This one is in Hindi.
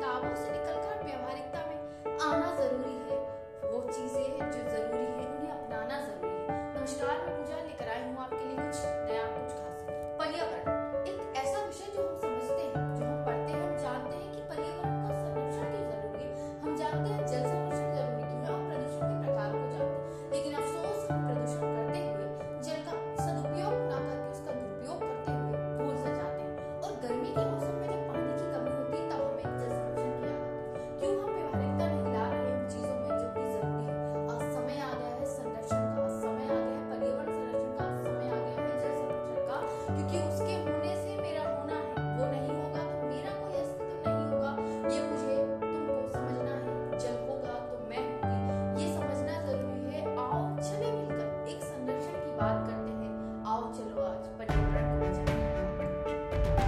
打不 क्योंकि उसके होने से मेरा होना है वो नहीं होगा तो मेरा कोई अस्तित्व तो नहीं होगा। ये मुझे तुमको समझना है जल होगा तो मैं होगी। ये समझना ज़रूरी है, आओ चले मिलकर, एक संरक्षण की बात करें